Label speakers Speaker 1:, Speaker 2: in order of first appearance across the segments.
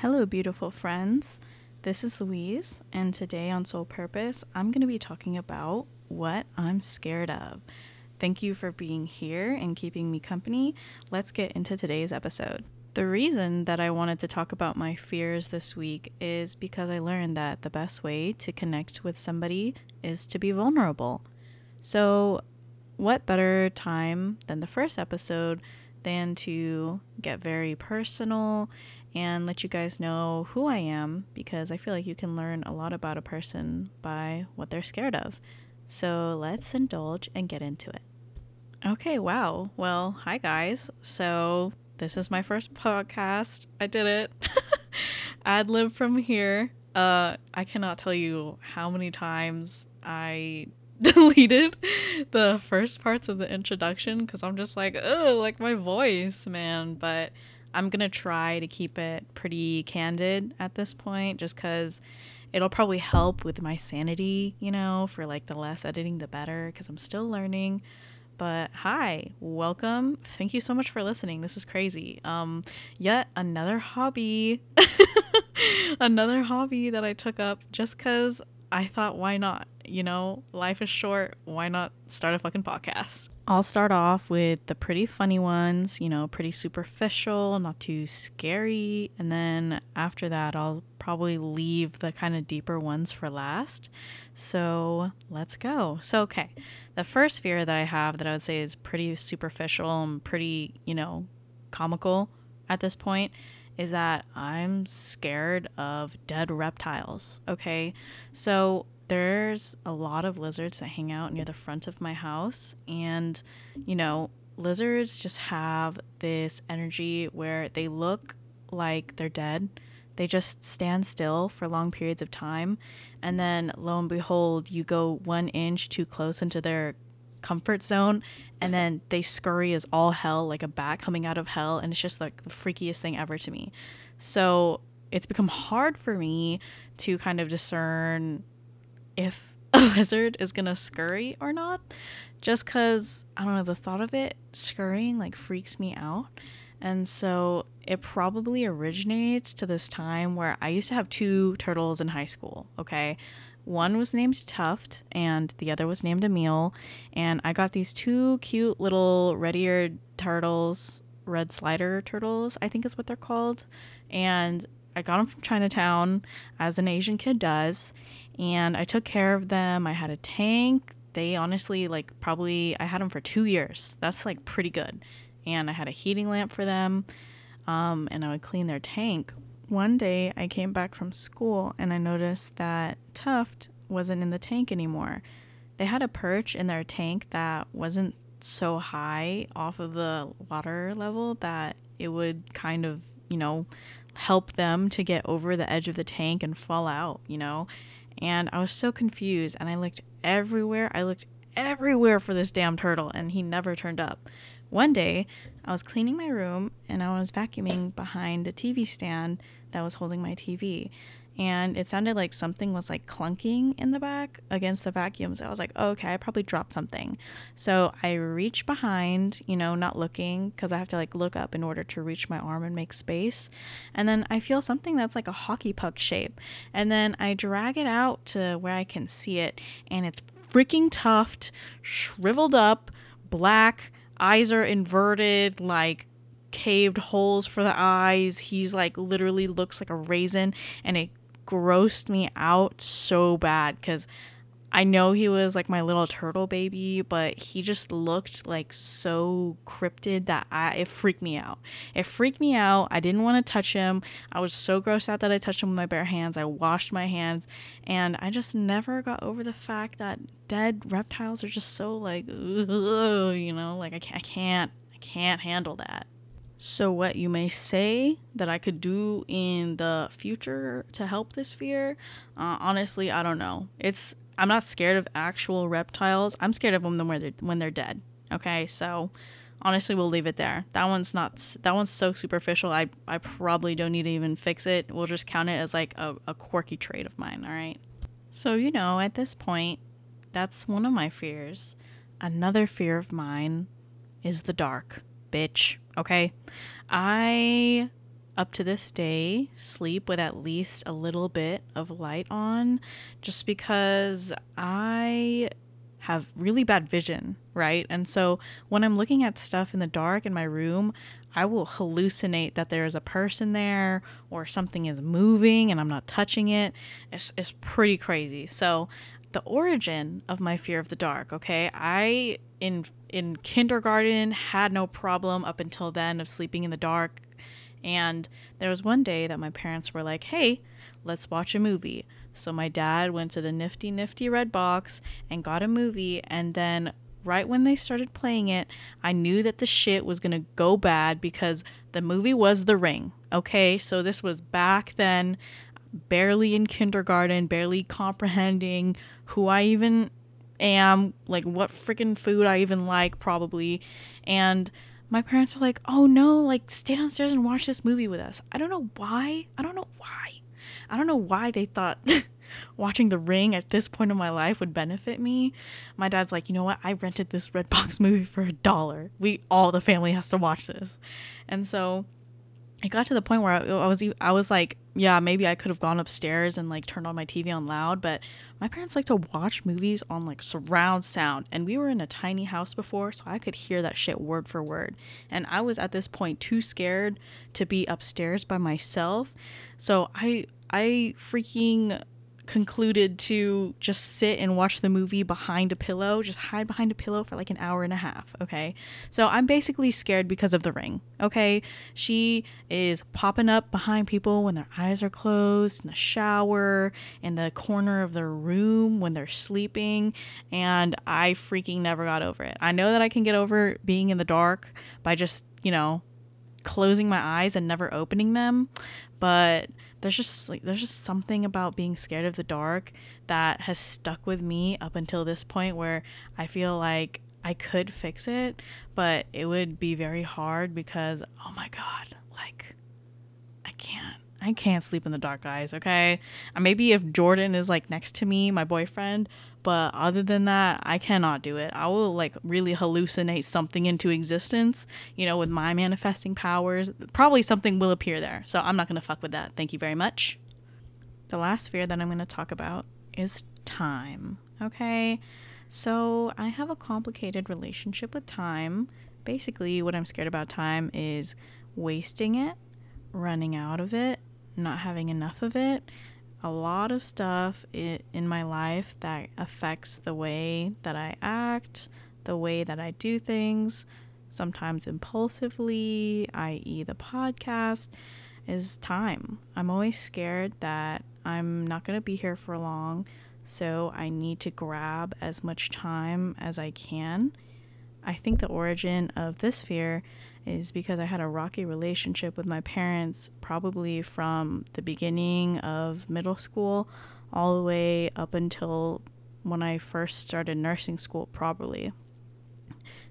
Speaker 1: Hello, beautiful friends. This is Louise, and today on Soul Purpose, I'm going to be talking about what I'm scared of. Thank you for being here and keeping me company. Let's get into today's episode. The reason that I wanted to talk about my fears this week is because I learned that the best way to connect with somebody is to be vulnerable. So, what better time than the first episode than to get very personal and let you guys know who I am because I feel like you can learn a lot about a person by what they're scared of. So let's indulge and get into it. Okay, wow. Well, hi guys. So this is my first podcast. I did it. Ad lib from here. Uh, I cannot tell you how many times I deleted the first parts of the introduction because I'm just like, oh, like my voice, man. But I'm gonna try to keep it pretty candid at this point, just because it'll probably help with my sanity, you know, for like the less editing, the better, because I'm still learning. But hi, welcome. Thank you so much for listening. This is crazy. Um, yet another hobby, another hobby that I took up just because I thought, why not? You know, life is short. Why not start a fucking podcast? I'll start off with the pretty funny ones, you know, pretty superficial, not too scary. And then after that, I'll probably leave the kind of deeper ones for last. So let's go. So, okay, the first fear that I have that I would say is pretty superficial and pretty, you know, comical at this point is that I'm scared of dead reptiles. Okay, so there's a lot of lizards that hang out near the front of my house and you know lizards just have this energy where they look like they're dead. They just stand still for long periods of time and then lo and behold you go one inch too close into their comfort zone and then they scurry as all hell like a bat coming out of hell and it's just like the freakiest thing ever to me. So it's become hard for me to kind of discern if a lizard is gonna scurry or not just because i don't know the thought of it scurrying like freaks me out and so it probably originates to this time where i used to have two turtles in high school okay one was named Tuft and the other was named Emil. And I got these two cute little red eared turtles, red slider turtles, I think is what they're called. And I got them from Chinatown, as an Asian kid does and I took care of them. I had a tank. They honestly, like, probably, I had them for two years. That's like pretty good. And I had a heating lamp for them, um, and I would clean their tank. One day I came back from school and I noticed that Tuft wasn't in the tank anymore. They had a perch in their tank that wasn't so high off of the water level that it would kind of, you know, help them to get over the edge of the tank and fall out, you know? And I was so confused and I looked everywhere. I looked everywhere for this damn turtle and he never turned up. One day, I was cleaning my room and I was vacuuming behind a TV stand that was holding my TV and it sounded like something was like clunking in the back against the vacuum. So I was like, oh, okay, I probably dropped something. So I reach behind, you know, not looking because I have to like look up in order to reach my arm and make space. And then I feel something that's like a hockey puck shape. And then I drag it out to where I can see it, and it's freaking tuft, shriveled up, black, eyes are inverted, like caved holes for the eyes. He's like literally looks like a raisin and it grossed me out so bad because I know he was like my little turtle baby, but he just looked like so cryptid that I it freaked me out. It freaked me out. I didn't want to touch him. I was so grossed out that I touched him with my bare hands. I washed my hands, and I just never got over the fact that dead reptiles are just so like, you know, like I can't, I can't, I can't handle that. So, what you may say that I could do in the future to help this fear, uh, honestly, I don't know. It's I'm not scared of actual reptiles. I'm scared of them when they're when they're dead. Okay, so honestly, we'll leave it there. That one's not that one's so superficial. I I probably don't need to even fix it. We'll just count it as like a, a quirky trait of mine. All right. So you know, at this point, that's one of my fears. Another fear of mine is the dark bitch. Okay. I up to this day sleep with at least a little bit of light on just because I have really bad vision, right? And so when I'm looking at stuff in the dark in my room, I will hallucinate that there is a person there or something is moving and I'm not touching it. It's, it's pretty crazy. So the origin of my fear of the dark, okay? I in in kindergarten had no problem up until then of sleeping in the dark. And there was one day that my parents were like, "Hey, let's watch a movie." So my dad went to the nifty nifty Redbox and got a movie and then right when they started playing it, I knew that the shit was going to go bad because the movie was The Ring. Okay? So this was back then barely in kindergarten, barely comprehending who I even am, like what freaking food I even like, probably. And my parents were like, oh no, like stay downstairs and watch this movie with us. I don't know why. I don't know why. I don't know why they thought watching The Ring at this point in my life would benefit me. My dad's like, you know what? I rented this Redbox movie for a dollar. We all the family has to watch this, and so it got to the point where I, I was I was like, yeah, maybe I could have gone upstairs and like turned on my TV on loud, but my parents like to watch movies on like surround sound, and we were in a tiny house before, so I could hear that shit word for word. And I was at this point too scared to be upstairs by myself, so I I freaking concluded to just sit and watch the movie behind a pillow, just hide behind a pillow for like an hour and a half, okay? So I'm basically scared because of the ring, okay? She is popping up behind people when their eyes are closed, in the shower, in the corner of their room when they're sleeping, and I freaking never got over it. I know that I can get over being in the dark by just, you know, closing my eyes and never opening them, but there's just like there's just something about being scared of the dark that has stuck with me up until this point where I feel like I could fix it, but it would be very hard because oh my god, like I can't I can't sleep in the dark, guys, okay? And maybe if Jordan is like next to me, my boyfriend, but other than that, I cannot do it. I will like really hallucinate something into existence, you know, with my manifesting powers. Probably something will appear there. So I'm not going to fuck with that. Thank you very much. The last fear that I'm going to talk about is time, okay? So I have a complicated relationship with time. Basically, what I'm scared about time is wasting it, running out of it, not having enough of it, a lot of stuff in my life that affects the way that I act, the way that I do things, sometimes impulsively, i.e., the podcast, is time. I'm always scared that I'm not going to be here for long, so I need to grab as much time as I can. I think the origin of this fear is because I had a rocky relationship with my parents probably from the beginning of middle school all the way up until when I first started nursing school, probably.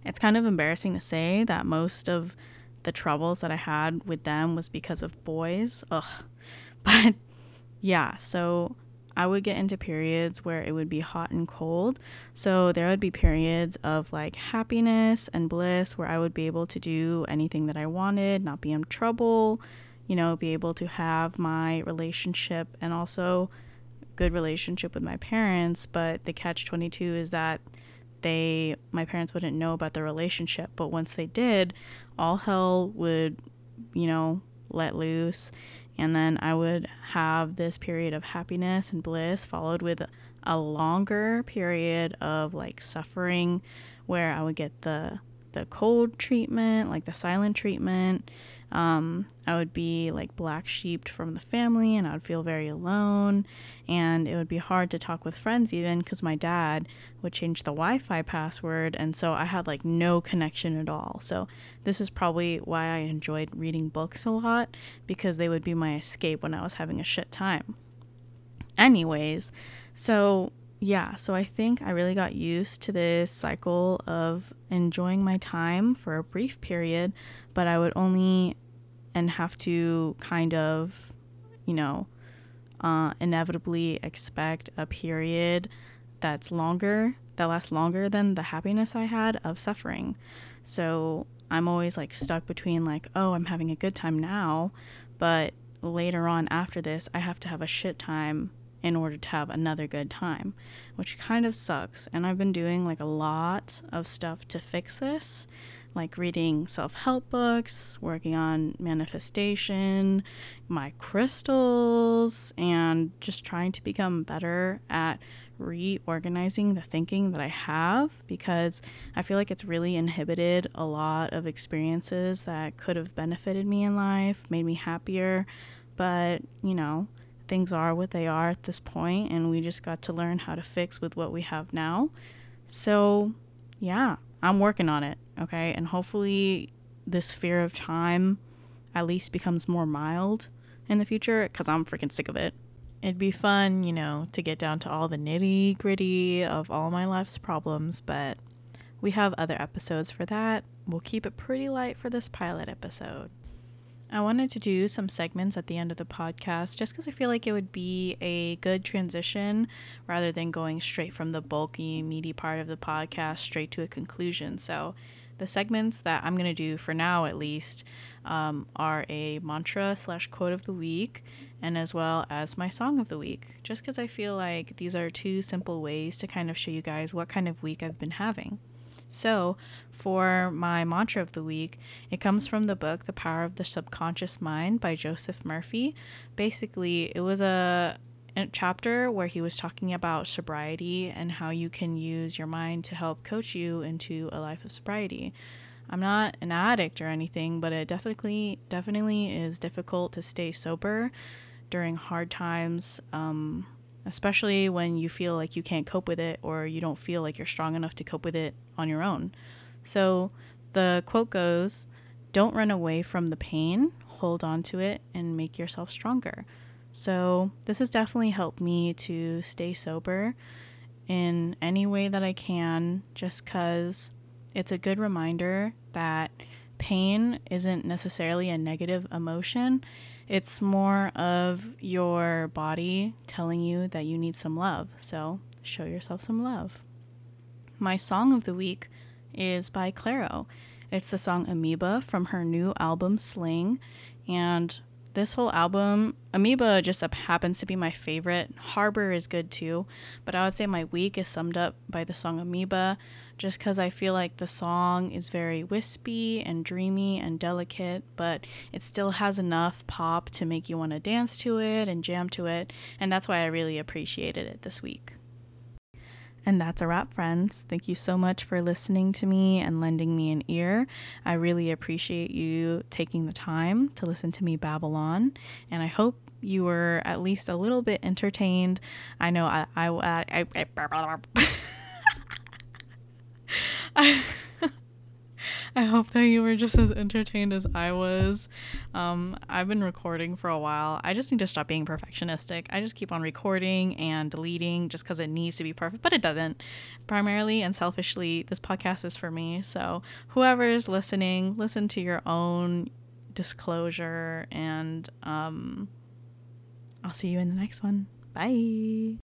Speaker 1: It's kind of embarrassing to say that most of the troubles that I had with them was because of boys. Ugh. But yeah, so I would get into periods where it would be hot and cold. So there would be periods of like happiness and bliss where I would be able to do anything that I wanted, not be in trouble, you know, be able to have my relationship and also good relationship with my parents, but the catch 22 is that they my parents wouldn't know about the relationship, but once they did, all hell would, you know, let loose and then I would have this period of happiness and bliss followed with a longer period of like suffering where I would get the the cold treatment, like the silent treatment. Um, I would be like black sheeped from the family and I would feel very alone. And it would be hard to talk with friends even because my dad would change the Wi Fi password. And so I had like no connection at all. So this is probably why I enjoyed reading books a lot because they would be my escape when I was having a shit time. Anyways, so yeah, so I think I really got used to this cycle of enjoying my time for a brief period, but I would only and have to kind of, you know, uh, inevitably expect a period that's longer, that lasts longer than the happiness I had of suffering. So I'm always like stuck between like, oh, I'm having a good time now, but later on after this, I have to have a shit time in order to have another good time, which kind of sucks. And I've been doing like a lot of stuff to fix this, like reading self help books, working on manifestation, my crystals, and just trying to become better at reorganizing the thinking that I have because I feel like it's really inhibited a lot of experiences that could have benefited me in life, made me happier. But, you know, things are what they are at this point, and we just got to learn how to fix with what we have now. So, yeah, I'm working on it, okay? And hopefully, this fear of time at least becomes more mild in the future because I'm freaking sick of it. It'd be fun, you know, to get down to all the nitty gritty of all my life's problems, but we have other episodes for that. We'll keep it pretty light for this pilot episode. I wanted to do some segments at the end of the podcast just because I feel like it would be a good transition rather than going straight from the bulky, meaty part of the podcast straight to a conclusion. So, the segments that I'm going to do for now, at least, um, are a mantra slash quote of the week and as well as my song of the week, just because I feel like these are two simple ways to kind of show you guys what kind of week I've been having. So, for my mantra of the week, it comes from the book The Power of the Subconscious Mind by Joseph Murphy. Basically, it was a, chapter where he was talking about sobriety and how you can use your mind to help coach you into a life of sobriety. I'm not an addict or anything, but it definitely definitely is difficult to stay sober during hard times. Um, especially when you feel like you can't cope with it or you don't feel like you're strong enough to cope with it on your own. So the quote goes Don't run away from the pain, hold on to it, and make yourself stronger. So this has definitely helped me to stay sober in any way that I can, just because it's a good reminder that pain isn't necessarily a negative emotion. It's more of your body telling you that you need some love. So show yourself some love. My song of the week is by Clairo. It's the song Amoeba from her new album Sling. And this whole album, Amoeba just happens to be my favorite. Harbor is good too, but I would say my week is summed up by the song Amoeba just because I feel like the song is very wispy and dreamy and delicate, but it still has enough pop to make you want to dance to it and jam to it, and that's why I really appreciated it this week. And that's a wrap, friends. Thank you so much for listening to me and lending me an ear. I really appreciate you taking the time to listen to me babble on, and I hope you were at least a little bit entertained. I know I I, I, I, I I, I hope that you were just as entertained as I was. Um, I've been recording for a while. I just need to stop being perfectionistic. I just keep on recording and deleting just because it needs to be perfect, but it doesn't. Primarily and selfishly, this podcast is for me. So, whoever is listening, listen to your own disclosure, and um, I'll see you in the next one. Bye.